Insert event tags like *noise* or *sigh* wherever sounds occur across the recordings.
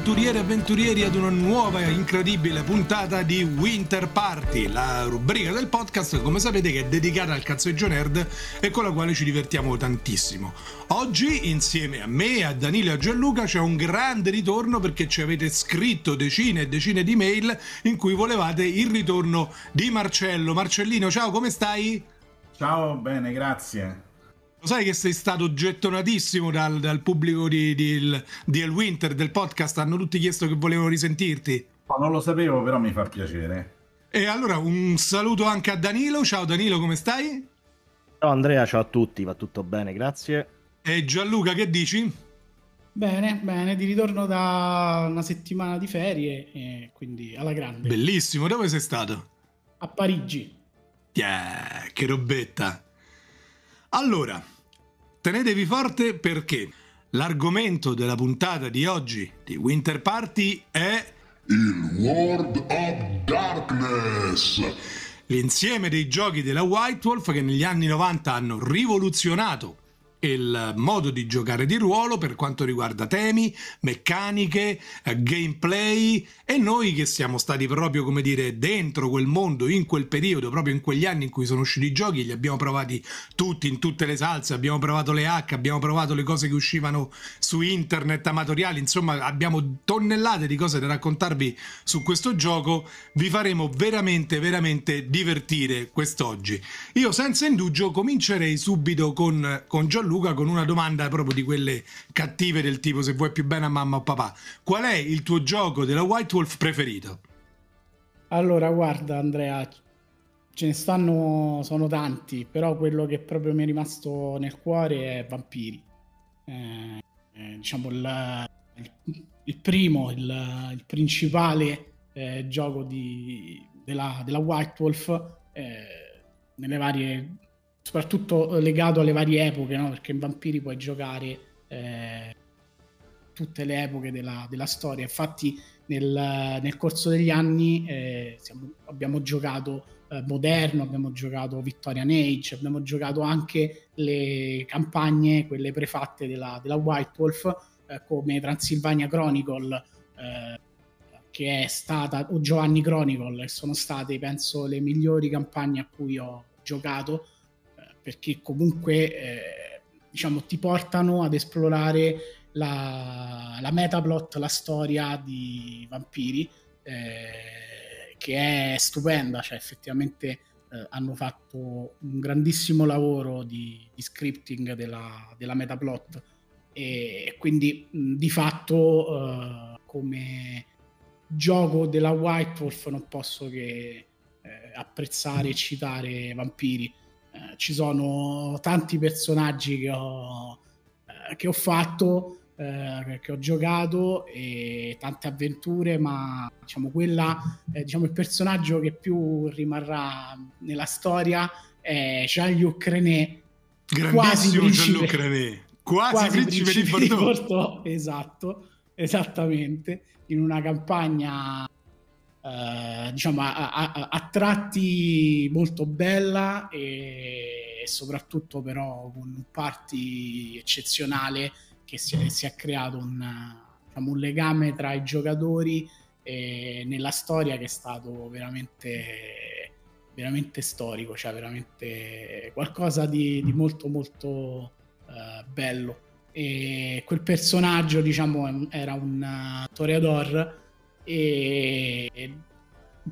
avventurieri e avventurieri ad una nuova e incredibile puntata di Winter Party, la rubrica del podcast, come sapete, che è dedicata al cazzeggio nerd e con la quale ci divertiamo tantissimo. Oggi, insieme a me, a Danilo e a Gianluca, c'è un grande ritorno perché ci avete scritto decine e decine di mail in cui volevate il ritorno di Marcello. Marcellino, ciao, come stai? Ciao, bene, grazie. Lo sai che sei stato gettonatissimo dal, dal pubblico di, di, di El Winter del podcast? Hanno tutti chiesto che volevano risentirti. No, non lo sapevo, però mi fa piacere. E allora un saluto anche a Danilo. Ciao Danilo, come stai? Ciao Andrea, ciao a tutti, va tutto bene, grazie. E Gianluca, che dici? Bene, bene, di ritorno da una settimana di ferie, e quindi alla grande. Bellissimo, dove sei stato? A Parigi. Yeah, che robetta. Allora, tenetevi forte perché l'argomento della puntata di oggi di Winter Party è il World of Darkness. L'insieme dei giochi della White Wolf che negli anni 90 hanno rivoluzionato il modo di giocare di ruolo per quanto riguarda temi, meccaniche, eh, gameplay e noi che siamo stati proprio come dire dentro quel mondo in quel periodo, proprio in quegli anni in cui sono usciti i giochi, li abbiamo provati tutti in tutte le salse, abbiamo provato le hack, abbiamo provato le cose che uscivano su internet amatoriali, insomma abbiamo tonnellate di cose da raccontarvi su questo gioco, vi faremo veramente veramente divertire quest'oggi. Io senza indugio comincerei subito con, con Gianluca Luca con una domanda proprio di quelle cattive del tipo se vuoi più bene a mamma o papà. Qual è il tuo gioco della White Wolf preferito? Allora, guarda Andrea, ce ne stanno, sono tanti, però quello che proprio mi è rimasto nel cuore è Vampiri. Eh, eh, diciamo il, il, il, primo, il, il principale eh, gioco di, della, della White Wolf eh, nelle varie soprattutto legato alle varie epoche, no? perché in Vampiri puoi giocare eh, tutte le epoche della, della storia. Infatti, nel, nel, corso degli anni eh, siamo, abbiamo giocato eh, Moderno, abbiamo giocato Victorian Age, abbiamo giocato anche le campagne, quelle prefatte della, della White Wolf, eh, come Transylvania Chronicle eh, che è stata, o Giovanni Chronicle, che sono state, penso, le migliori campagne a cui ho giocato perché comunque eh, diciamo, ti portano ad esplorare la, la metaplot, la storia di vampiri, eh, che è stupenda, cioè effettivamente eh, hanno fatto un grandissimo lavoro di, di scripting della, della metaplot. E quindi mh, di fatto eh, come gioco della White Wolf non posso che eh, apprezzare e citare Vampiri eh, ci sono tanti personaggi che ho, eh, che ho fatto, eh, che ho giocato e tante avventure, ma diciamo quella, diciamo il personaggio che più rimarrà nella storia è Jean-Luc René, quasi principe, René, quasi, quasi principe, principe. Di Bordeaux. *laughs* Esatto, esattamente, in una campagna Uh, diciamo a, a, a, tratti molto bella e, e, soprattutto però con un party eccezionale che si è, si è creato un, diciamo, un, legame tra i giocatori e nella storia che è stato veramente veramente storico cioè veramente qualcosa di, di molto molto uh, bello. E quel personaggio diciamo era un uh, toreador e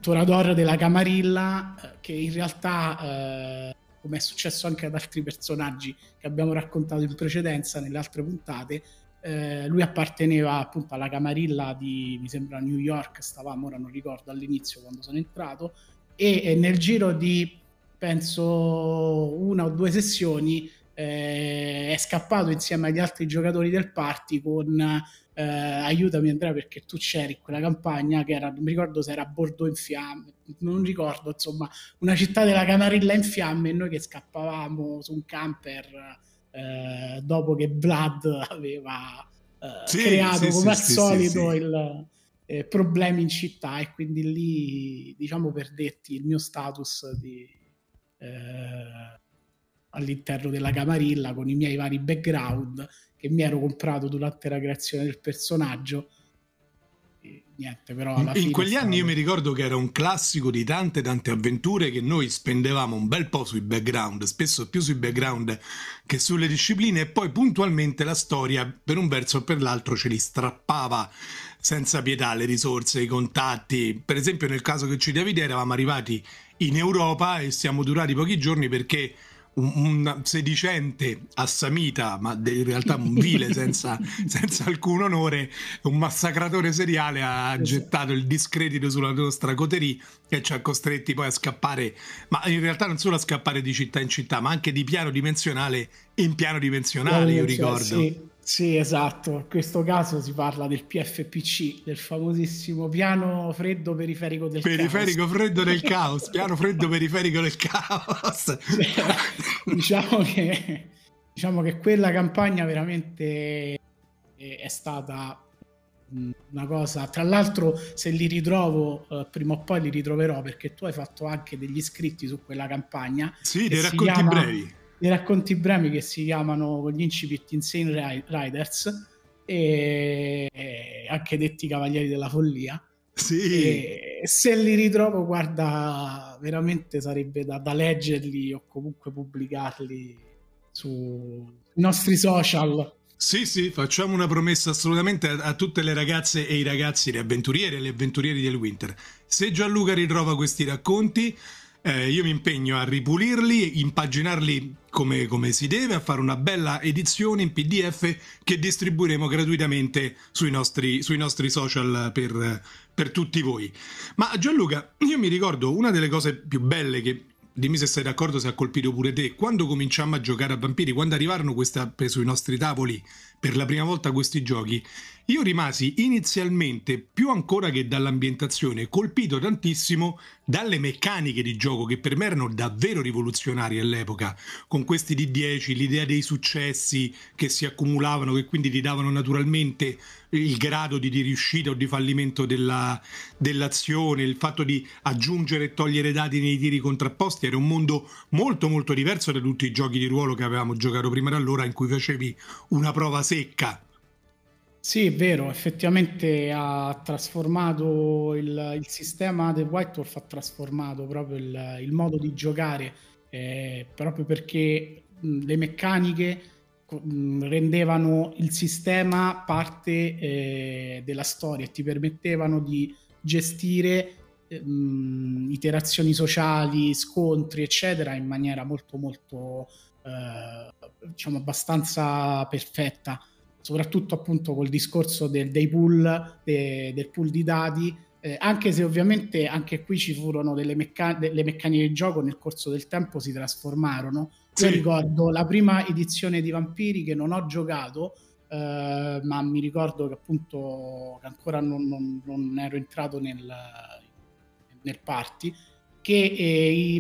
Torador della Camarilla eh, che in realtà eh, come è successo anche ad altri personaggi che abbiamo raccontato in precedenza nelle altre puntate eh, lui apparteneva appunto alla Camarilla di mi sembra New York stavamo ora non ricordo all'inizio quando sono entrato e, e nel giro di penso una o due sessioni eh, è scappato insieme agli altri giocatori del party con eh, aiutami Andrea perché tu c'eri in quella campagna che era, non mi ricordo se era Bordeaux in fiamme, non ricordo, insomma, una città della Camarilla in fiamme e noi che scappavamo su un camper eh, dopo che Vlad aveva eh, sì, creato sì, come sì, al solito il, eh, problemi in città e quindi lì diciamo per detti il mio status di eh, all'interno della camarilla con i miei vari background che mi ero comprato durante la creazione del personaggio niente, però alla In quegli stavo- anni io mi ricordo che era un classico di tante tante avventure che noi spendevamo un bel po' sui background, spesso più sui background che sulle discipline e poi puntualmente la storia per un verso o per l'altro ce li strappava senza pietà le risorse, i contatti. Per esempio nel caso che ci Davide eravamo arrivati in Europa e siamo durati pochi giorni perché un, un sedicente assamita, ma in realtà un vile *laughs* senza, senza alcun onore, un massacratore seriale ha Esatto. gettato il discredito sulla nostra coterie e ci ha costretti poi a scappare, ma in realtà non solo a scappare di città in città, ma anche di piano dimensionale in piano dimensionale, io Cioè, ricordo. Sì, sì, esatto. In questo caso si parla del PFPC, del famosissimo piano freddo periferico del Periferico caos. freddo del *laughs* caos, piano freddo periferico del caos. Cioè, *laughs* diciamo, che, diciamo che quella campagna veramente è stata una cosa. Tra l'altro, se li ritrovo, eh, prima o poi li ritroverò perché tu hai fatto anche degli iscritti su quella campagna. Sì, dei racconti chiama- brevi. Dei racconti brevi che si chiamano con gli incipit Insane Ri- Riders e e anche detti Cavalieri della Follia Sì. e se li ritrovo guarda veramente sarebbe da, da leggerli o comunque pubblicarli sui nostri social Sì, sì, facciamo una promessa assolutamente a, a tutte le ragazze e i ragazzi, le avventuriere e le avventurieri del Winter. Se Gianluca ritrova questi racconti, eh, io mi impegno a ripulirli, impaginarli come, come si deve, a fare una bella edizione in PDF che distribuiremo gratuitamente sui nostri, sui nostri social per, per tutti voi. Ma Gianluca, io mi ricordo una delle cose più belle che dimmi se sei d'accordo se ha colpito pure te. Quando cominciammo a giocare a vampiri, quando arrivarono questa, sui nostri tavoli per la prima volta questi giochi, io rimasi inizialmente, più ancora che dall'ambientazione, colpito tantissimo dalle meccaniche di gioco che per me erano davvero rivoluzionarie all'epoca, con questi D10, l'idea dei successi che si accumulavano, che quindi ti davano naturalmente il grado di, di riuscita o di fallimento della, dell'azione, il fatto di aggiungere e togliere dati nei tiri contrapposti, era un mondo molto molto diverso da tutti i giochi di ruolo che avevamo giocato prima da allora in cui facevi una prova secca. Sì, è vero, effettivamente ha trasformato il, il sistema del White Wolf, ha trasformato proprio il, il modo di giocare, eh, proprio perché le meccaniche rendevano il sistema parte eh, della storia e ti permettevano di gestire mh, iterazioni sociali, scontri, eccetera, in maniera molto, molto, eh, diciamo, abbastanza perfetta soprattutto appunto col discorso del, dei pool, de, del pool di dati, eh, anche se ovviamente anche qui ci furono delle mecca- delle meccaniche di gioco nel corso del tempo si trasformarono. Sì. Io ricordo la prima edizione di Vampiri che non ho giocato, eh, ma mi ricordo che appunto che ancora non, non- non ero entrato nel, nel party, che eh,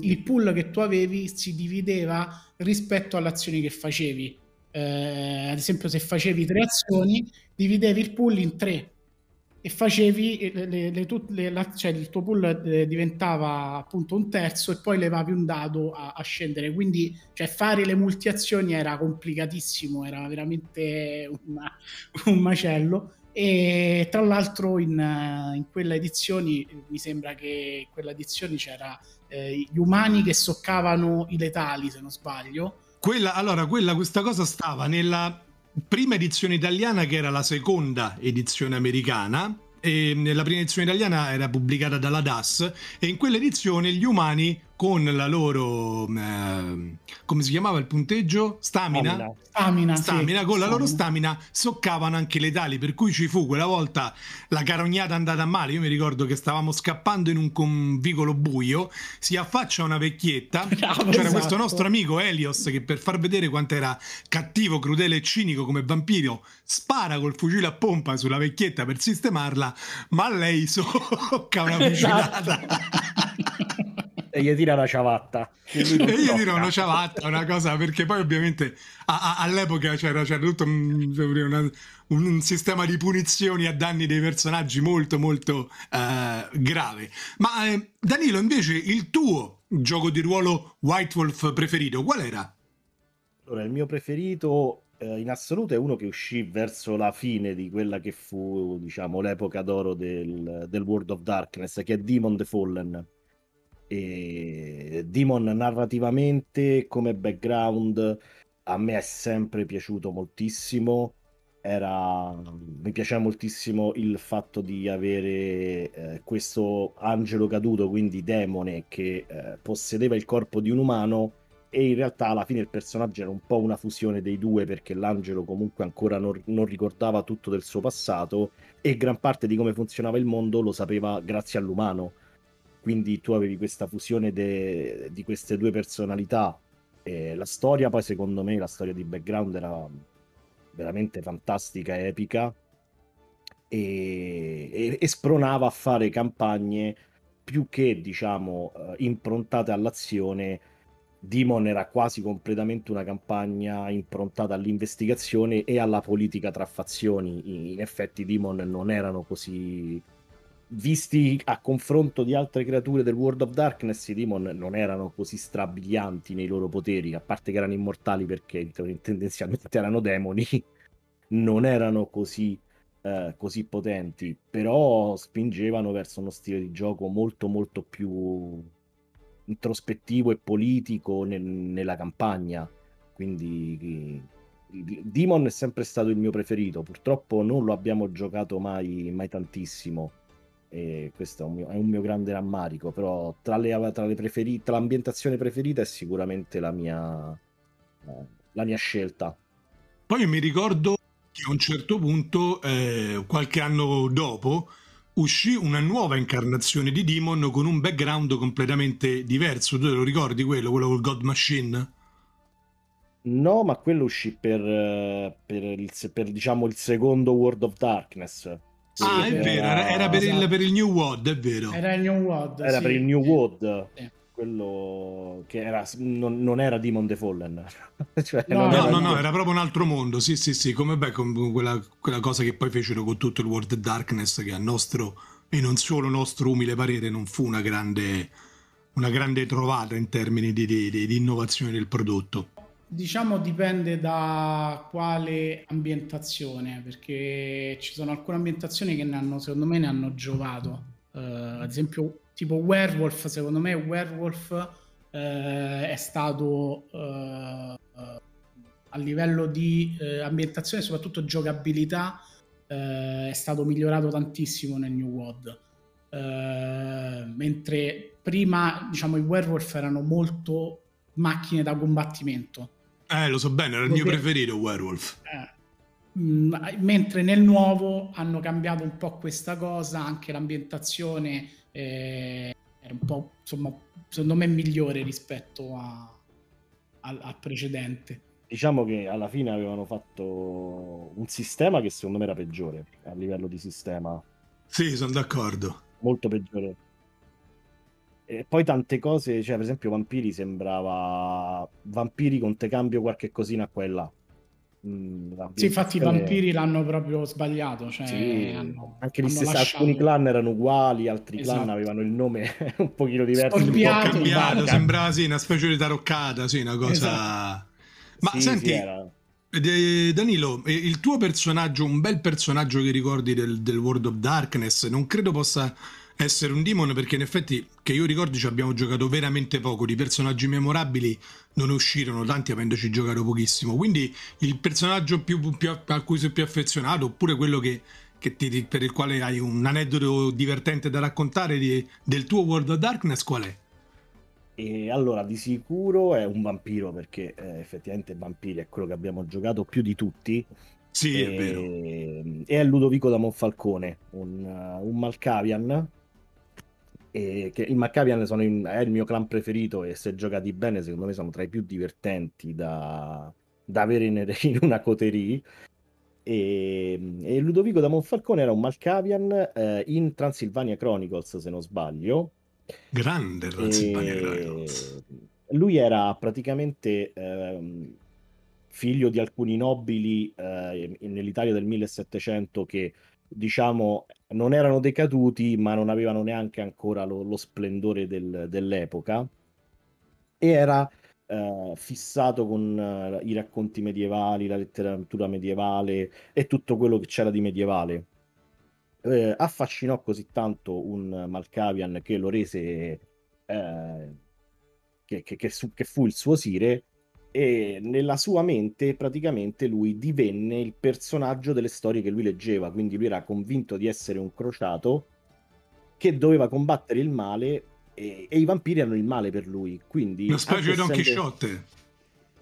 il pool che tu avevi si divideva rispetto alle azioni che facevi. Eh, ad esempio, se facevi tre azioni, dividevi il pool in tre e facevi eh, le- le- le la- cioè il tuo pool eh, diventava appunto un terzo e poi levavi un dado a, a scendere. Quindi, cioè, fare le multiazioni era complicatissimo, era veramente una- un macello. E tra l'altro, in, in quella edizione mi sembra che in quella edizione c'era eh, gli umani che soccavano i letali, se non sbaglio. Quella, allora, quella, questa cosa stava nella prima edizione italiana, che era la seconda edizione americana. E nella prima edizione italiana era pubblicata dalla DAS e in quell'edizione gli umani con la loro eh, come si chiamava il punteggio? Stamina? Stamina. Stamina, sì, con la loro stamina. soccavano anche le tali, per cui ci fu quella volta la carognata andata male. Io mi ricordo che stavamo scappando in un con- vicolo buio, si affaccia una vecchietta, Bravo, *laughs* c'era esatto. questo nostro amico Elios che per far vedere quanto era cattivo, crudele e cinico come vampiro, spara col fucile a pompa sulla vecchietta per sistemarla, ma lei *laughs* socca una *laughs* fucilata. E gli tira la ciabatta. E io tocca. dirò una ciabatta, una cosa, perché poi ovviamente a- a- all'epoca c'era, c'era tutto un, una- un sistema di punizioni a danni dei personaggi molto molto eh, grave. Ma eh, Danilo, invece, il tuo gioco di ruolo White Wolf preferito, qual era? Allora, il mio preferito eh, in assoluto è uno che uscì verso la fine di quella che fu, diciamo, l'epoca d'oro del, del World of Darkness, che è Demon the Fallen. E Demon narrativamente come background a me è sempre piaciuto moltissimo. Era... Mi piaceva moltissimo il fatto di avere eh, questo angelo caduto, quindi demone, che eh, possedeva il corpo di un umano e in realtà alla fine il personaggio era un po' una fusione dei due perché l'angelo comunque ancora non, non, ricordava tutto del suo passato e gran parte di come funzionava il mondo lo sapeva grazie all'umano. Quindi tu avevi questa fusione de, di queste due personalità. E la storia poi secondo me, la storia di background era veramente fantastica, epica e, e, e spronava a fare campagne più che diciamo eh, improntate all'azione Demon era quasi completamente una campagna improntata all'investigazione e alla politica tra fazioni. In effetti, Demon non erano così. Visti a confronto di altre creature del World of Darkness, i Demon non erano così strabilianti nei loro poteri, a parte che erano immortali perché tendenzialmente erano demoni, *laughs* non erano così, eh, così potenti, però spingevano verso uno stile di gioco molto molto più introspettivo e politico nel, nella campagna. Quindi Demon è sempre stato il mio preferito. Purtroppo non lo abbiamo giocato mai, mai tantissimo. E questo è un, mio, è un mio grande rammarico. Però tra, le, tra, le preferi, tra l'ambientazione preferita è sicuramente la mia, eh, la mia scelta. Poi mi ricordo che a un certo punto, eh, qualche anno dopo, uscì una nuova incarnazione di Demon con un background completamente diverso. Tu te lo ricordi quello, quello col God Machine? No, ma quello uscì per, eh, per, il, per diciamo, il secondo World of Darkness. Ah, è vero, era, era per, il, per, il, New World, è vero. Era il New World. Era sì. per il New World. Sì quello che era, non, non, era Demon the Fallen *laughs* cioè, no, no, no, no, era proprio un altro mondo sì sì sì come beh, con quella, quella, cosa che poi fecero con tutto il World Darkness che a nostro e non solo nostro umile parere non fu una grande una grande trovata in termini di, di, di, di innovazione del prodotto Diciamo dipende da quale ambientazione, perché ci sono alcune ambientazioni che ne hanno, secondo me ne hanno giovato. Uh, ad esempio tipo Werewolf, secondo me Werewolf eh, è stato eh, a livello di ambientazione, soprattutto giocabilità, è stato migliorato tantissimo nel New World. Mentre prima, diciamo, i Werewolf erano molto macchine da combattimento. Eh, lo so bene, era il mio preferito Werewolf. Eh, mm, mentre nel nuovo hanno cambiato un po' questa cosa, anche l'ambientazione eh, era un po', insomma, secondo me migliore rispetto a, al, al precedente. Diciamo che alla fine avevano fatto un sistema che secondo me era peggiore a livello di sistema. Sì, sono d'accordo. Molto peggiore. E poi tante cose, cioè per esempio Vampiri sembrava Vampiri con te cambio qualche cosina qua là. Mm, sì, infatti i vampiri l'hanno proprio sbagliato. Cioè sì, hanno, anche gli stessi, lasciato... alcuni clan erano uguali, altri esatto. clan avevano il nome *laughs* un pochino diverso. Storpiato, un po' cambiato, sembrava sì, una specie di taroccata, sì, una cosa... Esatto. Ma sì, senti, sì, Danilo, il tuo personaggio, un bel personaggio che ricordi del, del World of Darkness, non credo possa essere un demon perché in effetti che io ricordi ci abbiamo giocato veramente poco di personaggi memorabili non ne uscirono tanti avendoci giocato pochissimo quindi il personaggio più, più, a cui sei più affezionato oppure quello che, che ti, per il quale hai un aneddoto divertente da raccontare di, del tuo World of Darkness qual è? E allora di sicuro è un vampiro perché eh, effettivamente vampiri è quello che abbiamo giocato più di tutti sì, e, è vero. E è Ludovico da Monfalcone, un, un Malkavian e che il Maccabian in, è il mio clan preferito e se giocati bene secondo me sono tra i più divertenti da, da avere in, *laughs* in, una coterie. E, e, Ludovico da Monfalcone era un Malkavian eh, in Transylvania Chronicles se non sbaglio. Grande Transylvania e... Chronicles. lui era praticamente eh, figlio di alcuni nobili eh, nell'Italia del 1700 che diciamo, non erano decaduti, ma non avevano neanche ancora lo, lo splendore del, dell'epoca. E era eh, fissato con eh, i racconti medievali, la letteratura medievale e tutto quello che c'era di medievale. Eh, affascinò così tanto un Malkavian che lo rese eh, che, che, che, su- che fu il suo sire e nella sua mente praticamente lui divenne il personaggio delle storie che lui leggeva, quindi lui era convinto di essere un crociato che doveva combattere il male e, e i vampiri erano il male per lui. Quindi, Una specie di Don Chisciotte.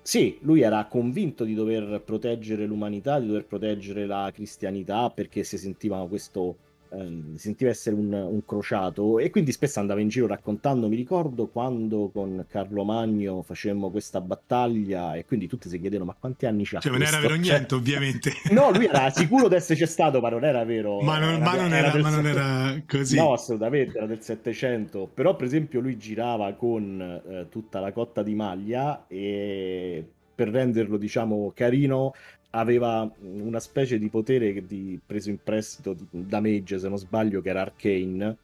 Sì, lui era convinto di dover proteggere l'umanità, di dover proteggere la cristianità perché si sentiva questo, ehm, sentiva essere un, un crociato e quindi spesso andava in giro raccontando, mi ricordo quando con Carlo Magno facemmo questa battaglia e quindi tutti si chiedono ma quanti anni c'ha Cioè, non era questo?" vero Cioè, niente, ovviamente. *laughs* No, lui era sicuro di esserci stato, ma non era vero. Ma non, ma non era, del ma non era così. No, assolutamente, era del 700. Però, per esempio, lui girava con eh, tutta la cotta di maglia e per renderlo, diciamo, carino, aveva una specie di potere di, preso in prestito da Mage, se non sbaglio, che era Arcane,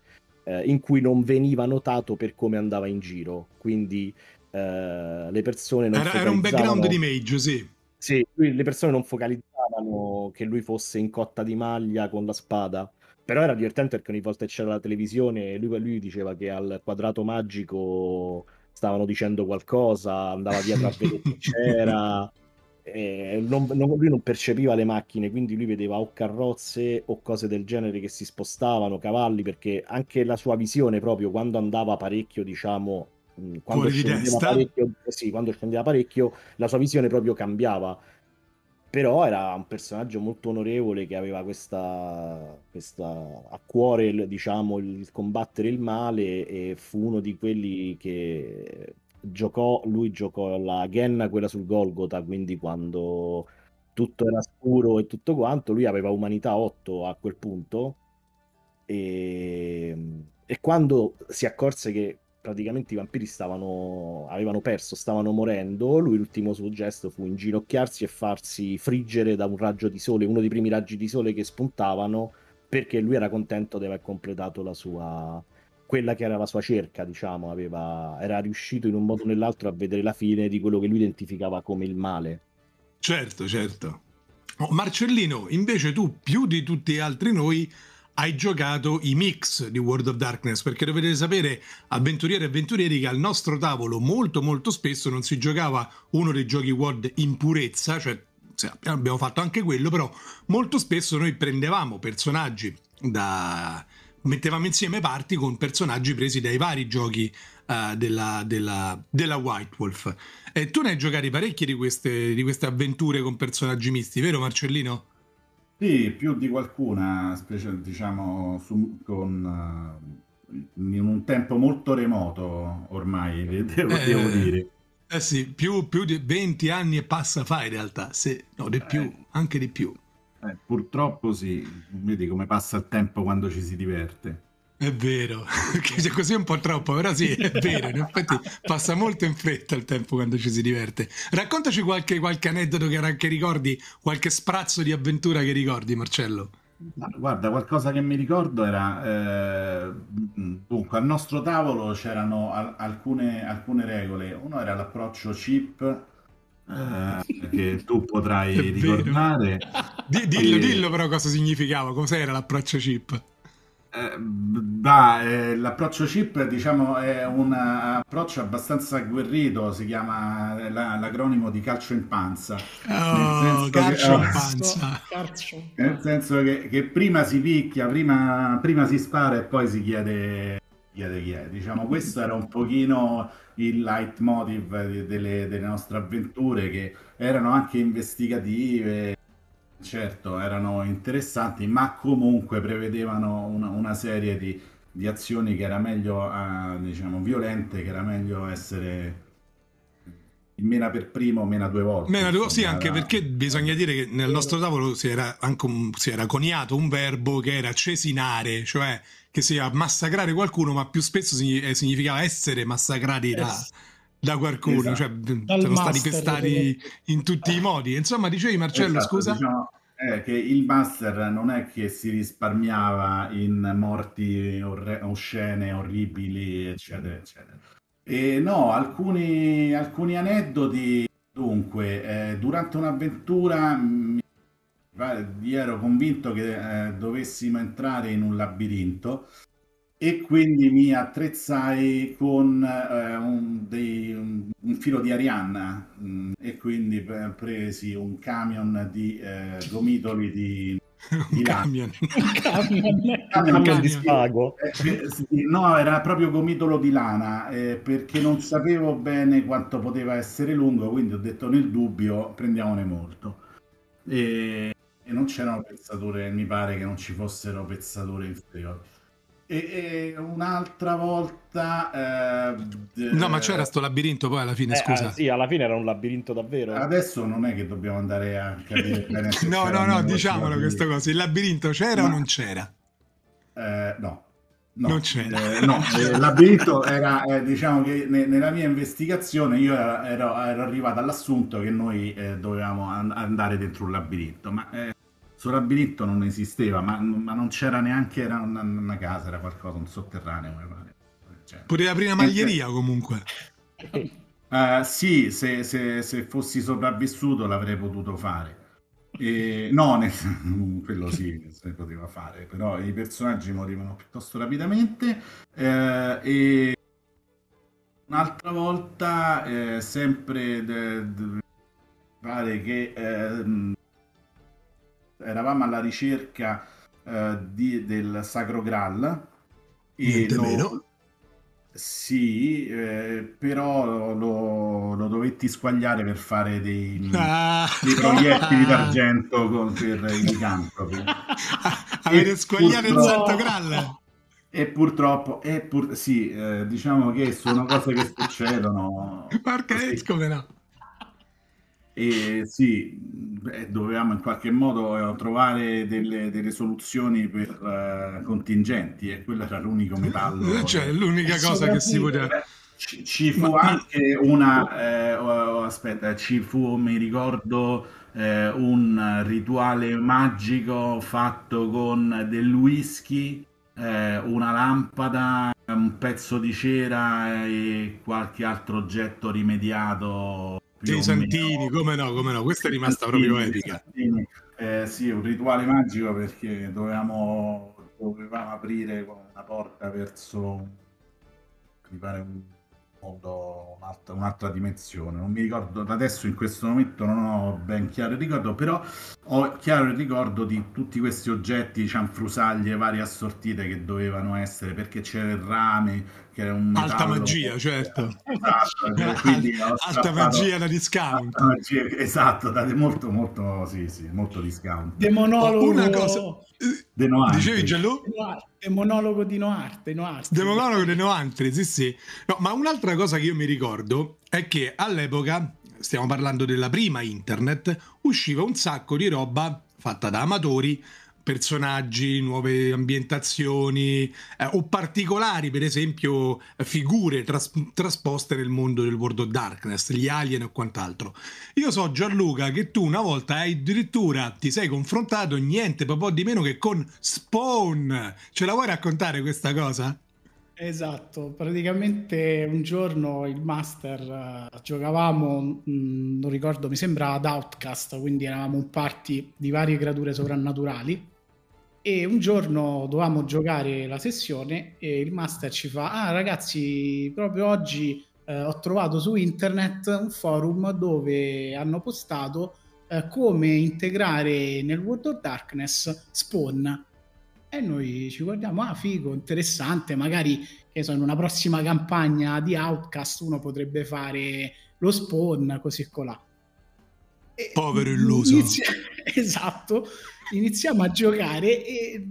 eh, in cui non veniva notato per come andava in giro. Quindi eh, le persone non Era, era un background di Mage, sì. sì, lui- le persone non focalizzavano che lui fosse in cotta di maglia con la spada. Però era divertente perché ogni volta che c'era la televisione, lui, lui diceva che al quadrato magico stavano dicendo qualcosa, andava dietro a *laughs* vedere che c'era. non- non- lui non percepiva le macchine, quindi lui vedeva o carrozze o cose del genere che si spostavano, cavalli, perché anche la sua visione proprio quando andava parecchio, diciamo, quando scendeva parecchio, sì, quando scendeva parecchio, la sua visione proprio cambiava. Però era un personaggio molto onorevole che aveva questa, questa a cuore, diciamo, il combattere il male e fu uno di quelli che giocò, lui giocò la Genna, quella sul Golgotha, quindi quando tutto era scuro e tutto quanto, lui aveva umanità 8 a quel punto. E, e quando si accorse che praticamente i vampiri stavano, avevano perso, stavano morendo, lui l'ultimo suo gesto fu inginocchiarsi e farsi friggere da un raggio di sole, uno dei primi raggi di sole che spuntavano, perché lui era contento di aver completato la sua, quella che era la sua cerca, diciamo, aveva, era riuscito in un modo o nell'altro a vedere la fine di quello che lui identificava come il male. Certo, certo. Oh, Marcellino, invece tu più di tutti gli altri noi hai giocato i mix di World of Darkness perché dovete sapere avventurieri e avventurieri che al nostro tavolo molto molto spesso non si giocava uno dei giochi World in purezza, cioè abbiamo fatto anche quello, però molto spesso noi prendevamo personaggi da mettevamo insieme parti con personaggi presi dai vari giochi eh, della, della, della White Wolf. E tu ne hai giocati parecchie di queste, di queste avventure con personaggi misti, vero Marcellino? Sì, più di qualcuna, specie- diciamo, su- con, eh, in un tempo molto remoto ormai, devo, Eh, devo dire. Eh sì, più, più di 20 anni e passa fa in realtà, se, no, di più, Eh. anche di più. Eh, purtroppo sì, vedi come passa il tempo quando ci si diverte. È vero, *laughs* così un po' troppo, però sì, è vero, in effetti passa molto in fretta il tempo quando ci si diverte. Raccontaci qualche, qualche aneddoto che, che ricordi, qualche sprazzo di avventura che ricordi, Marcello. Ma guarda, qualcosa che mi ricordo era, eh, dunque, al nostro tavolo c'erano al- alcune, alcune regole. Uno era l'approccio chip, eh, che tu È potrai ricordare. Di- dillo, E- dillo però cosa significava, cos'era l'approccio chip. Eh, bah, eh, l'approccio chip, diciamo, è un approccio abbastanza agguerrito, si chiama la- l'acronimo di calcio in panza. Oh, senso che- calcio in oh. panza. Calcio. Nel senso che, che prima si picchia, prima, prima si spara e poi si chiede, chiede chi è. Diciamo, questo era un pochino il leitmotiv delle, delle nostre avventure che erano anche investigative, certo, erano interessanti, ma comunque prevedevano una, una serie di, di azioni che era meglio, eh, diciamo, violente, che era meglio essere mena per primo, mena due volte. Mena due- sì, insomma, anche era- perché bisogna dire che nel nostro tavolo si era, anche un- si era coniato un verbo che era cesinare, cioè che sia massacrare qualcuno, ma più spesso eh, significava essere massacrati da, Es- da qualcuno, Esatto. cioè Dal sono stati pestati in tutti i modi. Insomma, dicevi Marcello, Esatto, scusa? diciamo, è che il master non è che si risparmiava in morti orre- oscene, orribili, eccetera, eccetera. E no, alcuni, alcuni aneddoti. Dunque, eh, durante un'avventura mi pare- ero convinto che eh, dovessimo entrare in un labirinto e quindi mi attrezzai con eh, un, dei- un- un filo di Arianna mm, e quindi pre- presi un camion di eh, gomitoli di, *laughs* di lana. camion. *laughs* Un camion. Camion Anche camion. il dispago. Eh, eh, no, era proprio gomitolo di lana, eh, perché non sapevo bene quanto poteva essere lungo, quindi ho detto nel dubbio prendiamone molto. E, e non c'erano pezzature, mi pare che non ci fossero pezzature inferiori. E, e un'altra volta... eh, No, ma c'era sto labirinto poi alla fine, Eh, scusa. ah, sì, alla fine era un labirinto davvero. Adesso non è che dobbiamo andare a capire *laughs* bene se No, no, no, diciamolo di- questa cosa. Il labirinto c'era o Ma- non c'era? Eh, no. No, Non c'era. Eh, no, eh, il labirinto era, eh, diciamo che ne- nella mia investigazione io ero, ero- ero arrivato all'assunto che noi eh, dovevamo an- andare dentro un labirinto, ma eh, sul labirinto non esisteva, ma, ma non c'era neanche era una, una casa, era qualcosa, un sotterraneo. Poteva aprire una maglieria comunque. *laughs* eh, sì, se, se- se fossi sopravvissuto l'avrei potuto fare. E, no, nel- *laughs* quello sì, si poteva fare, però i personaggi morivano piuttosto rapidamente. eh, e un'altra volta, eh, sempre de- de- pare che ehm, eravamo alla ricerca eh, di- del Sacro Graal. e lo- meno. Sì, eh, però lo, lo dovetti squagliare per fare dei, Ah. dei proiettili *laughs* d'argento con- per i licantropi. *laughs* Avete squagliato il Santo Graal? E purtroppo, e pur- sì, eh, diciamo che sono *laughs* cose che succedono. Sì. come no? E sì, beh, dovevamo in qualche modo eh, trovare delle, delle soluzioni per eh, contingenti e quello era l'unico metallo. *laughs* Cioè, l'unica Posso cosa che si poteva... Ci, ci fu Ma- anche una, eh, oh, oh, aspetta, ci fu, mi ricordo, eh, un rituale magico fatto con del whisky, eh, una lampada, un pezzo di cera e qualche altro oggetto rimediato. Dei santini, come no, come no, questa è rimasta Santini, proprio epica. Eh, sì, un rituale magico perché dovevamo, dovevamo aprire una porta verso, mi pare un mondo, un'altra, un'altra dimensione. Non mi ricordo, adesso in questo momento non ho ben chiaro il ricordo, però ho chiaro il ricordo di tutti questi oggetti, cianfrusaglie varie assortite che dovevano essere, perché c'era il rame, che era un Alta magia, certo. Esatto, *laughs* quindi ho Alta magia da discount. Magia, esatto, date molto, molto, sì, sì, molto discount. Demonologo. Una cosa... De Noante. Dicevi Gianlu? Demonologo di Noarte. Noarte. Demonologo dei Noantri, sì sì. No, ma un'altra cosa che io mi ricordo è che all'epoca, stiamo parlando della prima internet, usciva un sacco di roba fatta da amatori, personaggi, nuove ambientazioni eh, o particolari, per esempio figure tras- trasposte nel mondo del World of Darkness, gli alien o quant'altro. Io so Gianluca che tu una volta addirittura ti sei confrontato niente po' di meno che con Spawn. Ce la vuoi raccontare questa cosa? Esatto, praticamente un giorno il master eh, giocavamo, mh, non ricordo, mi sembra ad Outcast, quindi eravamo un party di varie creature sovrannaturali e un giorno dovevamo giocare la sessione e il master ci fa "Ah ragazzi, proprio oggi eh, ho trovato su internet un forum dove hanno postato eh, come integrare nel World of Darkness Spawn". E noi ci guardiamo, ah figo, interessante, magari che so, in una prossima campagna di Outcast uno potrebbe fare lo spawn, così colà. E Povero illuso. inizia- *laughs* esatto, iniziamo a giocare e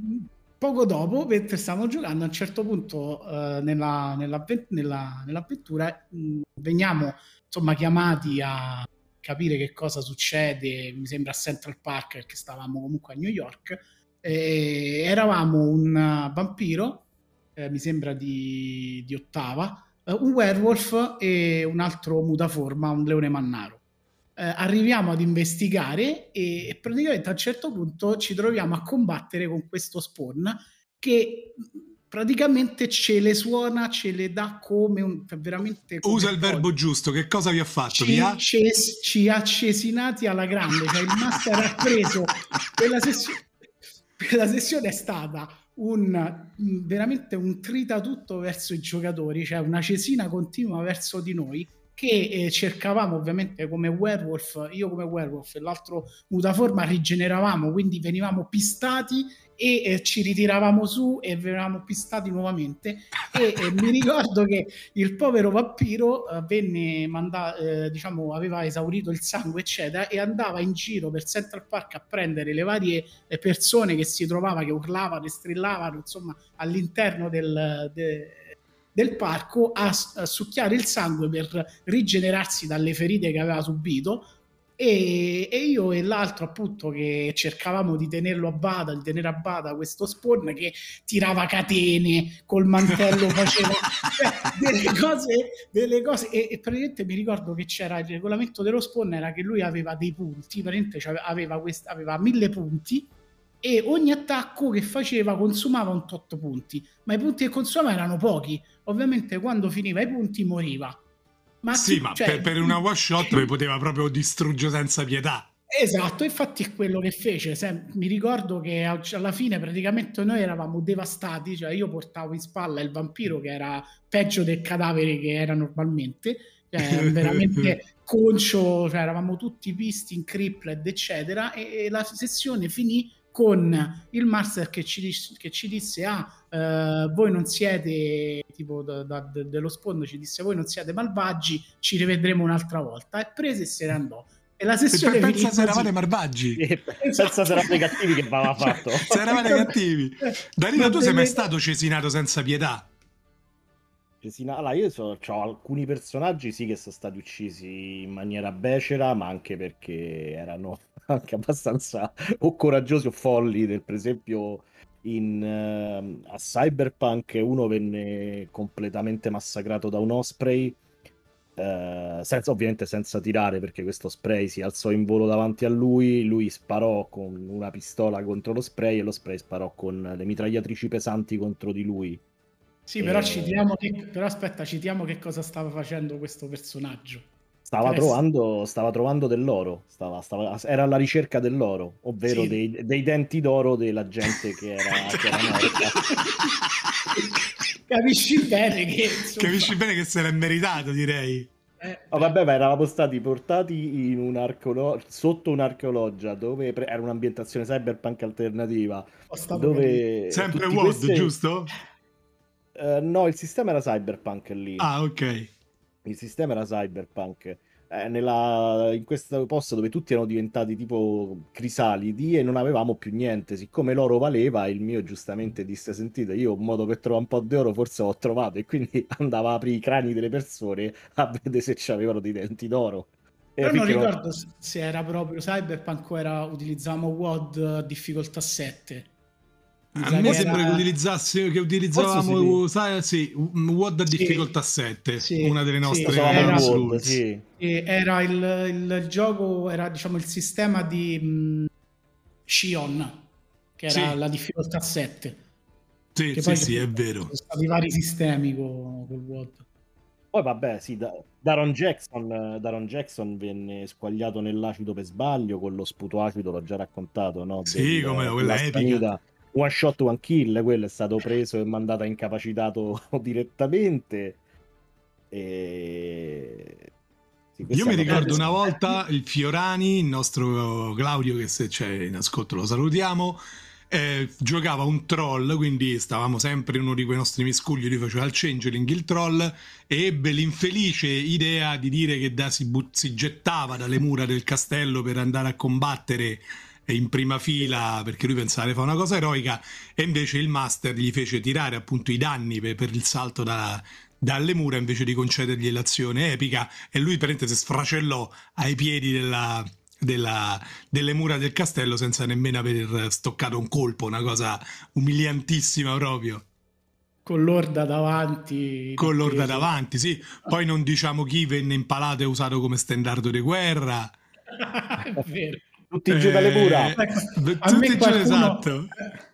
poco dopo, mentre stavamo giocando, a un certo punto eh, nella, nella- nell'avventura mh, veniamo insomma chiamati a capire che cosa succede, mi sembra a Central Park perché stavamo comunque a New York e eravamo un vampiro, eh, mi sembra di, di ottava, eh, un werewolf e un altro mutaforma, un leone mannaro. Eh, arriviamo ad investigare e, e praticamente a un certo punto ci troviamo a combattere con questo spawn che praticamente ce le suona, ce le dà come un veramente come Usa il verbo giusto, che cosa vi ha fatto? ci, ha- ci- ci ha cesinati alla grande, cioè il master ha preso quella sessione, quella sessione è stata un veramente un trita tutto verso i giocatori, cioè una cesina continua verso di noi che eh, cercavamo ovviamente come werewolf, io come werewolf e l'altro mutaforma rigeneravamo, quindi venivamo pistati e eh, ci ritiravamo su e venivamo pistati nuovamente. E eh, mi *laughs* ricordo che il povero vampiro eh, venne mandato, eh, diciamo, aveva esaurito il sangue, eccetera, e andava in giro per Central Park a prendere le varie eh, persone che si trovava, che urlavano e strillavano, insomma, all'interno del, de- del parco a, a succhiare il sangue per rigenerarsi dalle ferite che aveva subito. E, e io e l'altro appunto che cercavamo di tenerlo a bada, di tenere a bada questo spawn che tirava catene col mantello *laughs* faceva cioè, delle cose, delle cose e, e praticamente mi ricordo che c'era il regolamento dello spawn era che lui aveva dei punti, praticamente cioè, aveva, quest- aveva mille punti e ogni attacco che faceva consumava un tot punti, ma i punti che consumava erano pochi. Ovviamente quando finiva i punti moriva. Ma sì, chi- ma cioè- per, per una one shot vi poteva proprio distruggere senza pietà. Esatto, infatti è quello che fece. Se- mi ricordo che alla fine praticamente noi eravamo devastati, cioè io portavo in spalla il vampiro che era peggio del cadavere che era normalmente, cioè *laughs* veramente concio, cioè eravamo tutti visti in crippled, eccetera, e, e la sessione finì con il master che ci, che ci disse ah eh, voi non siete tipo da- da- de- dello sfondo ci disse voi non siete malvagi ci rivedremo un'altra volta e prese e se ne andò e la sessione finì Pensa se eravate così. marbaggi. E Pensa se i cattivi che aveva fatto. Se eravate cattivi. Danilo, tu sei mai stato cesinato senza pietà? Cesina- Allora, io so, ho alcuni personaggi sì che sono stati uccisi in maniera becera, ma anche perché erano anche abbastanza o coraggiosi o folli. Del, per esempio, in, ehm, a Cyberpunk uno venne completamente massacrato da un Osprey, eh, senza, ovviamente senza tirare, perché questo spray si alzò in volo davanti a lui. Lui sparò con una pistola contro lo spray e lo spray sparò con le mitragliatrici pesanti contro di lui. sì però Eh. citiamo che, però aspetta citiamo che cosa stava facendo questo personaggio Stava trovando, stava trovando dell'oro, stava- stava- era alla ricerca dell'oro, ovvero Sì. dei, dei denti d'oro della gente che era, *laughs* che era morta. capisci bene che insomma, Capisci bene che se l'è meritato, direi. eh, Oh, vabbè, ma eravamo stati portati in un archeolo- sotto un'archeologia dove pre- era un'ambientazione cyberpunk alternativa. capito. Dove Sempre WOD, queste- giusto? Eh, no, il sistema era cyberpunk lì. Ah, ok. Il sistema era cyberpunk. Eh, nella- in questo posto dove tutti erano diventati tipo crisalidi e non avevamo più niente. Siccome l'oro valeva, il mio giustamente disse: Sentite, io un modo per trovare un po' di oro forse l'ho trovato. E quindi *laughs* andava a aprire i crani delle persone a vedere se c'avevano dei denti d'oro. E Però non non- ricordo se- se era proprio Cyberpunk o era utilizzavamo WOD difficoltà 7. A me sembra che, utilizzasse, che utilizzavamo sai, sì, WOD a Sì. difficoltà 7, Sì, una delle sì. nostre usavamo era- rules. sì. e era il, il- gioco, era diciamo il sistema di mh, Shion, che era Sì. la difficoltà 7. Sì, Che sì, poi sì, è vero. Sono stati vari sistemi con, col WOD. Poi vabbè, sì, da- Daron Jackson, Daron Jackson venne squagliato nell'acido per sbaglio con lo sputo acido, l'ho già raccontato, no? Sì, come quella epica. One shot, one kill, quello è stato preso e mandato incapacitato *laughs* direttamente. E... sì, Io mi ricordo una volta il Fiorani, il nostro Claudio che se c'è in ascolto lo salutiamo, eh, giocava un troll, quindi stavamo sempre in uno di quei nostri miscugli, lui faceva il changeling, il troll, e ebbe l'infelice idea di dire che da- si, but- si gettava dalle mura del castello per andare a combattere in prima fila perché lui pensava di fare una cosa eroica e invece il master gli fece tirare appunto i danni per, per il salto da- dalle mura invece di concedergli l'azione epica e lui praticamente si sfracellò ai piedi della- della- delle mura del castello senza nemmeno aver stoccato un colpo, una cosa umiliantissima proprio. Con l'orda davanti. Con l'orda appeso. davanti, sì. Poi non diciamo chi venne impalato e usato come stendardo di guerra. *laughs* è vero. Tutti giù dalle mura. Eh, Ecco, beh, a me qualcuno- esatto.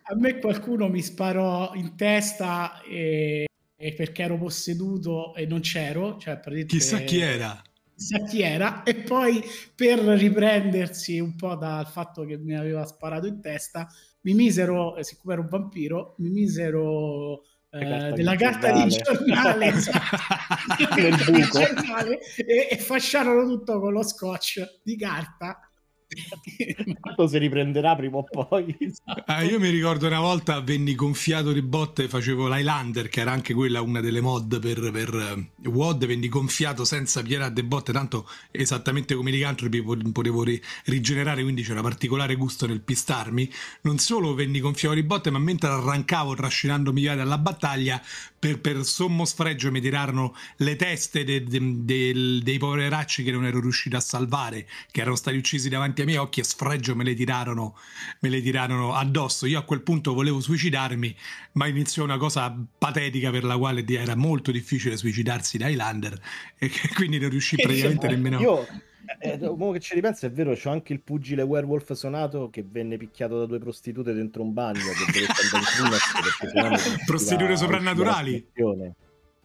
a me qualcuno mi sparò in testa e, e perché ero posseduto e non c'ero. Cioè, Chissà chi era. Chissà chi era. E poi per riprendersi un po' dal fatto che mi aveva sparato in testa, mi misero, eh, siccome ero un vampiro, mi misero eh, della carta di giornale, *laughs* nel buco. Giornale, e, e fasciarono tutto con lo scotch di carta *laughs* Tanto si riprenderà prima o poi. Ah, io mi ricordo una volta venni gonfiato di botte, facevo l'Highlander, che era anche quella una delle mod per, per uh, WOD, venni gonfiato senza piedra de botte, tanto esattamente come i licantropi potevo ri- rigenerare, quindi c'era particolare gusto nel pistarmi. Non solo venni gonfiato di botte, ma mentre arrancavo trascinandomi via dalla battaglia, per, per sommo sfregio mi tirarono le teste de, de, de, dei poveracci che non ero riuscito a salvare, che erano stati uccisi davanti ai miei occhi e sfregio me le tirarono, me le tirarono addosso. Io a quel punto volevo suicidarmi, ma iniziò una cosa patetica per la quale era molto difficile suicidarsi da Highlander e quindi non riuscì praticamente nemmeno... Io eh, dopo che ci ripenso è vero, c'ho anche il pugile werewolf suonato che venne picchiato da due prostitute dentro un bagno *laughs* prostitute soprannaturali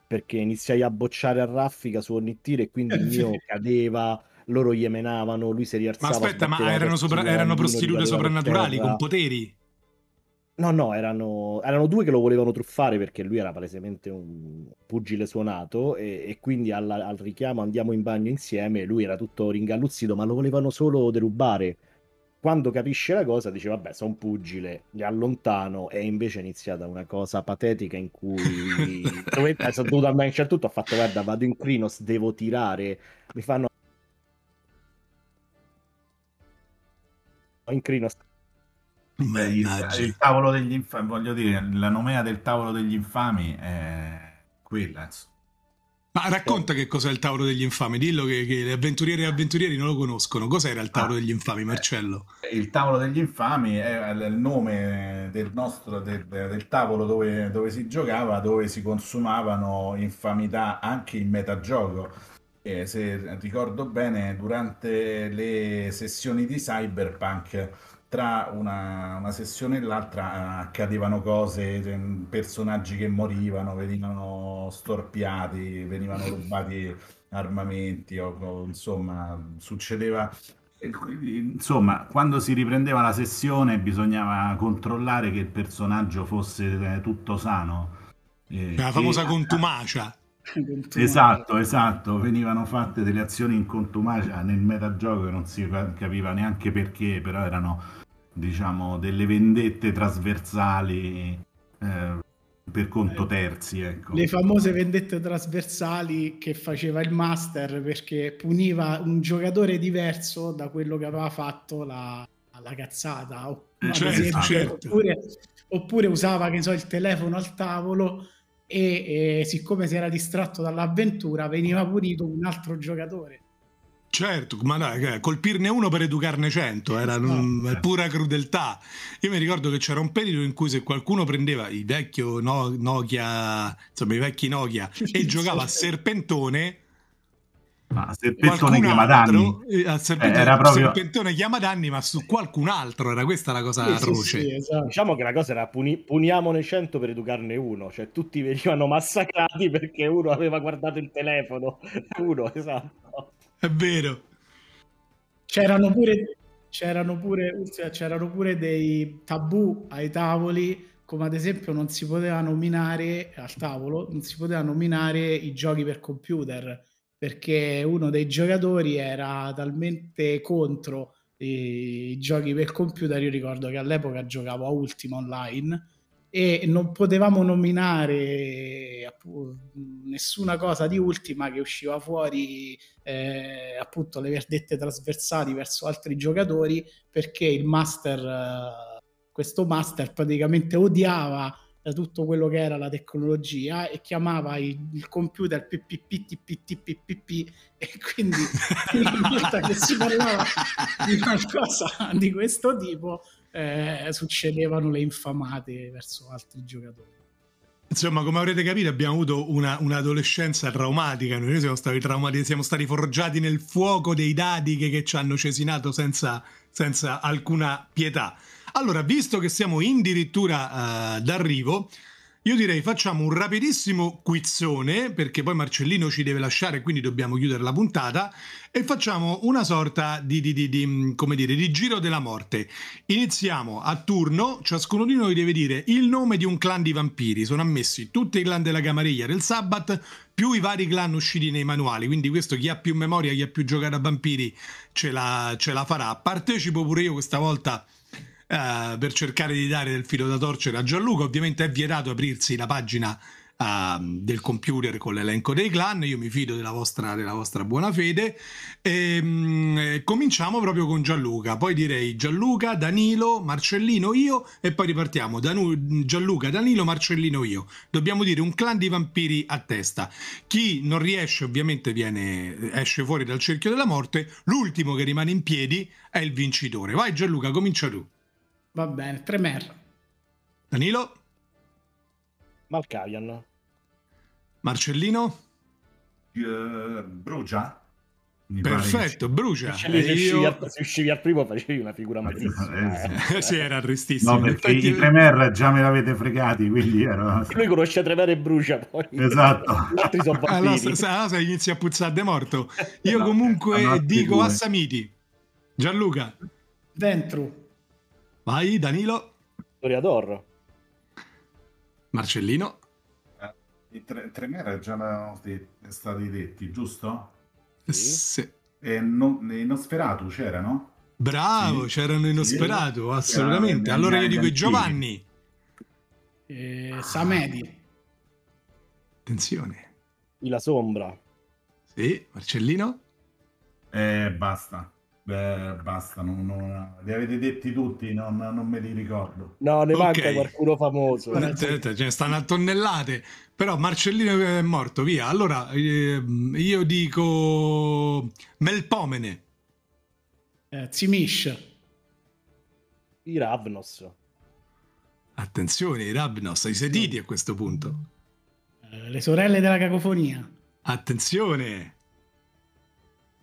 perché iniziai a bocciare a raffica su ogni tiro e quindi il mio cadeva loro gli menavano, lui si rialzava. Ma aspetta, ma erano, sopra- erano prostitute soprannaturali con poteri? No, no, erano, erano, due che lo volevano truffare perché lui era palesemente un pugile suonato e, e quindi alla, al richiamo andiamo in bagno insieme, lui era tutto ringalluzzito ma lo volevano solo derubare. Quando capisce la cosa dice vabbè sono un pugile, li allontano. E invece è iniziata una cosa patetica in cui *laughs* sono dovuto andare in certo tutto, ho fatto guarda vado in Crinos, devo tirare, mi fanno in Crinos il, il, tavolo degli infami, voglio dire, la nomea del tavolo degli infami è quella. Ma racconta che cos'è il tavolo degli infami, dillo che, che le avventuriere e avventurieri non lo conoscono. Cos'era il tavolo ah, degli infami, Marcello? Il tavolo degli infami è il nome del nostro del, del tavolo dove, dove, si giocava, dove si consumavano infamità anche in metagioco. E se ricordo bene, durante le sessioni di Cyberpunk tra una, una, sessione e l'altra eh, accadevano cose, cioè, personaggi che morivano, venivano storpiati, venivano rubati *laughs* armamenti, o, o, insomma, succedeva. Insomma, quando si riprendeva la sessione bisognava controllare che il personaggio fosse eh, tutto sano. Eh, la famosa contumacia. *laughs* Esatto, esatto, venivano fatte delle azioni in contumacia nel metagioco che non si capiva neanche perché, però erano diciamo, delle vendette trasversali eh, per conto terzi. Ecco. Le famose vendette trasversali che faceva il master perché puniva un giocatore diverso da quello che aveva fatto la, la cazzata. O, eh, certo, esempio, certo. Oppure, oppure, usava che so, il telefono al tavolo e, e siccome si era distratto dall'avventura veniva punito un altro giocatore. Certo, ma dai, colpirne uno per educarne cento era un, pura crudeltà. Io mi ricordo che c'era un periodo in cui se qualcuno prendeva il vecchio no, Nokia, insomma i vecchi Nokia, e giocava a serpentone, ma Serpentone chiama danni. Eh, a serpentone, eh, era proprio... serpentone chiama danni, ma su qualcun altro era questa la cosa sì, atroce. Sì, sì, esatto. Diciamo che la cosa era puni- puniamone 100 per educarne uno, cioè tutti venivano massacrati perché uno aveva guardato il telefono. *laughs* Uno, esatto. È vero. C'erano pure, c'erano pure, c'erano pure dei tabù ai tavoli, come ad esempio non si poteva nominare al tavolo, non si poteva nominare i giochi per computer, perché uno dei giocatori era talmente contro i, i giochi per computer, io ricordo che all'epoca giocavo a Ultima Online, e non potevamo nominare nessuna cosa di ultima che usciva fuori eh, appunto le verdette trasversali verso altri giocatori perché il master eh, questo master praticamente odiava tutto quello che era la tecnologia e chiamava il, il computer PPP e quindi *laughs* ogni volta che si parlava di qualcosa di questo tipo eh, succedevano le infamate verso altri giocatori. Insomma, come avrete capito, abbiamo avuto una, un'adolescenza traumatica. Noi siamo stati traumatici, siamo stati forgiati nel fuoco dei dadi che, che ci hanno cesinato senza, senza alcuna pietà. Allora, visto che siamo addirittura uh, d'arrivo, io direi facciamo un rapidissimo quizzone, perché poi Marcellino ci deve lasciare, quindi dobbiamo chiudere la puntata, e facciamo una sorta di, di, di, di, come dire, di giro della morte. Iniziamo a turno, ciascuno di noi deve dire il nome di un clan di vampiri. Sono ammessi tutti i clan della Camariglia del Sabbat, più i vari clan usciti nei manuali, quindi questo chi ha più memoria, chi ha più giocato a vampiri ce la, ce la farà. Partecipo pure io questa volta uh, per cercare di dare del filo da torcere a Gianluca. Ovviamente è vietato aprirsi la pagina uh, del computer con l'elenco dei clan. Io mi fido della vostra, della vostra buona fede. E, um, cominciamo proprio con Gianluca. Poi direi Gianluca, Danilo, Marcellino, io e poi ripartiamo. Danu- Gianluca, Danilo, Marcellino, io. Dobbiamo dire un clan di vampiri a testa. Chi non riesce, ovviamente, viene, esce fuori dal cerchio della morte. L'ultimo che rimane in piedi è il vincitore. Vai Gianluca, comincia tu. Va bene, Tremer. Danilo? Malkavian. Marcellino? Uh, brucia? Mi Perfetto, brucia. Se, eh, io... al, se uscivi al primo facevi una figura malissima. Eh, *laughs* sì, era tristissimo. No, perché Infatti... i Tremer già me l'avete fregati, quindi ero... Lui conosce Tremer e brucia poi. Esatto. Gli altri sono bambini. Allora, se inizi a puzzare de morto. *laughs* Io no, comunque dico Assamiti. Gianluca. Dentro. Vai, Danilo. Toreador. Marcellino. Eh, I tre, tre mera già stati detti, giusto? Sì. sì. E non, Nosferatu c'erano? Bravo, sì. c'erano i Nosferatu, sì. assolutamente. Allora io dico i Giovanni. Eh, Samedi. Attenzione. La Sombra. Sì, Marcellino. Eh, basta. Beh, basta, non, non, li avete detti tutti, non, non, me li ricordo. No, ne okay. manca qualcuno famoso. Ce ne stanno a tonnellate, però Marcellino è morto, via. Allora, eh, io dico Melpomene. Eh, Zimish. I Ravnos. Attenzione, i Ravnos, i sediti a questo punto. Eh, le sorelle della cacofonia. Attenzione.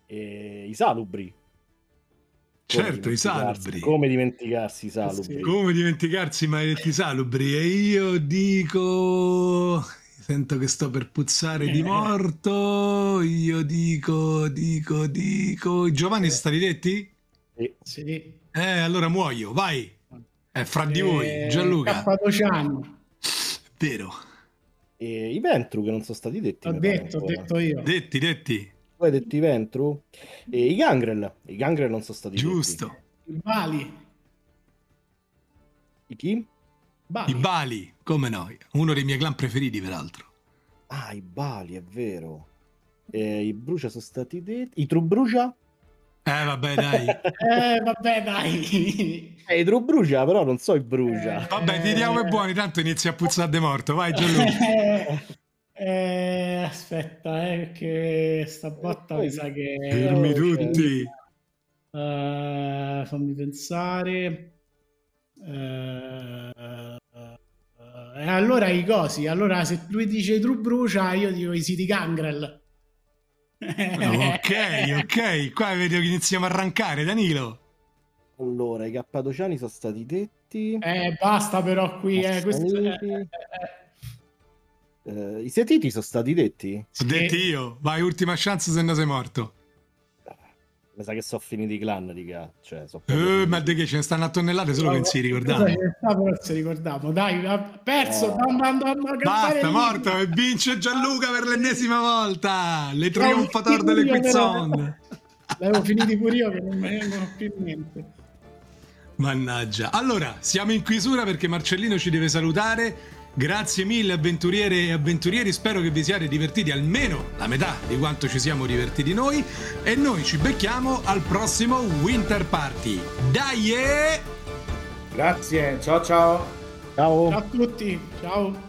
E I Salubri. Certo, i salubri. Come dimenticarsi i salubri? Come dimenticarsi i maledetti salubri? E io dico... Sento che sto per puzzare di *laughs* morto. Io dico, dico, dico... Giovanni sono stati detti? Sì. sì. Eh, allora muoio, vai. È fra di voi, eh, Gianluca. Cappadociani. Vero. E I Ventru che non sono stati detti. Ho detto, ho detto io. Detti, detti tu hai detto i Ventru e i Gangrel. I Gangrel non sono stati Giusto. Detti. I Bali. I chi? Bali. I Bali, come noi. Uno dei miei clan preferiti, peraltro. Ah, i Bali, è vero. E I Brucia sono stati detti. I Trubrucia? Eh, vabbè, dai. *laughs* eh, vabbè, dai. Eh, i True Brucia, però non so i Brucia. Eh, vabbè, tiriamo e buoni, tanto inizia a puzzare di morto. Vai, Gianluca. *laughs* Eh, aspetta, eh, che sta botta mi sa che... Fermi tutti! Uh, fammi pensare... Uh, uh, allora i cosi, allora se lui dice True Brucia, io dico i City Gangrel. ok, ok, qua vedo che iniziamo a arrancare, Danilo. Allora, i Cappadociani sono stati detti. Eh, basta però qui, eh, questo... Eh, eh, Uh, I setiti sono stati detti? Sono detti io. Vai, ultima chance se no sei morto. Mi sa che sono finiti i clan, dica. Cioè, so eh, ma di che ce ne stanno a tonnellate solo no, che si ricordavano. Però si ricordavo. Dai, ha perso. Oh. Andando, Basta, morto. E vince Gianluca per l'ennesima volta. Le trionfator delle Quizzon. L'avevo finiti pure io che non mi vengono più niente. Mannaggia. Allora, siamo in chiusura perché Marcellino ci deve salutare. Grazie mille avventuriere e avventurieri, spero che vi siate divertiti almeno la metà di quanto ci siamo divertiti noi e noi ci becchiamo al prossimo Winter Party. Dai! Grazie, ciao ciao. Ciao. Ciao a tutti, ciao.